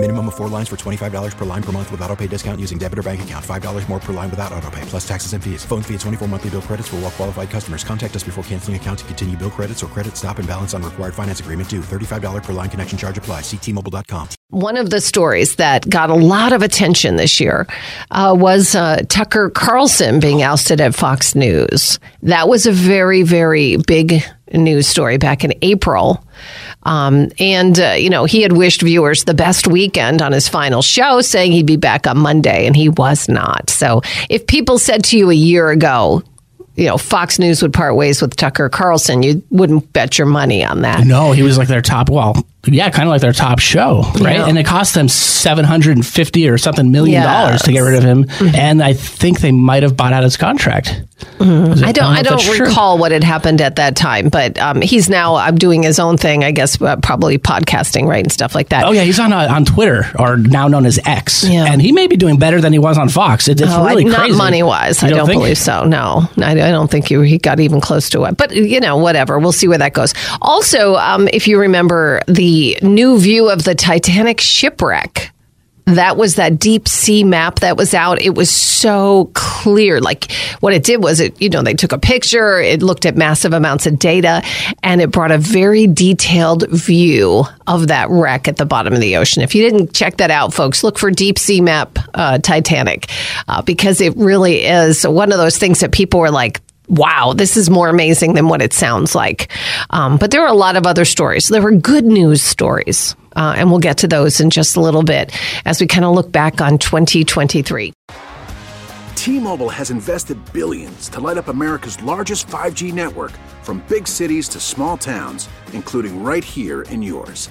Minimum of four lines for $25 per line per month with auto pay discount using debit or bank account. $5 more per line without auto pay, plus taxes and fees. Phone fee at 24 monthly bill credits for all well qualified customers. Contact us before canceling account to continue bill credits or credit stop and balance on required finance agreement due. $35 per line connection charge apply. Ctmobile.com. One of the stories that got a lot of attention this year uh, was uh, Tucker Carlson being ousted at Fox News. That was a very, very big news story back in April. Um, and, uh, you know, he had wished viewers the best weekend on his final show, saying he'd be back on Monday, and he was not. So if people said to you a year ago, you know, Fox News would part ways with Tucker Carlson, you wouldn't bet your money on that. No, he was like their top. Well, yeah, kind of like their top show, right? Yeah. And it cost them seven hundred and fifty or something million dollars Yes. to get rid of him. And I think they might have bought out his contract. Mm-hmm. I don't. I don't that's true. recall what had happened at that time, but um, he's now uh, doing his own thing. I guess uh, probably podcasting, right, and stuff like that. Oh yeah, he's on uh, on Twitter or now known as X, Yeah. and he may be doing better than he was on Fox. It, it's Oh, I- really not money wise. I don't think? believe so. No, I, I don't think he, he got even close to it. But you know, whatever. We'll see where that goes. Also, um, if you remember the new view of the Titanic shipwreck. That was that deep sea map that was out. It was so clear. Like what it did was it, you know, they took a picture, it looked at massive amounts of data, and it brought a very detailed view of that wreck at the bottom of the ocean. If you didn't check that out, folks, look for Deep Sea Map uh, Titanic uh, because it really is one of those things that people were like, wow, this is more amazing than what it sounds like. Um, but there are a lot of other stories. There were good news stories. Uh, and we'll get to those in just a little bit as we kind of look back on 2023. T-Mobile has invested billions to light up America's largest 5G network from big cities to small towns, including right here in yours.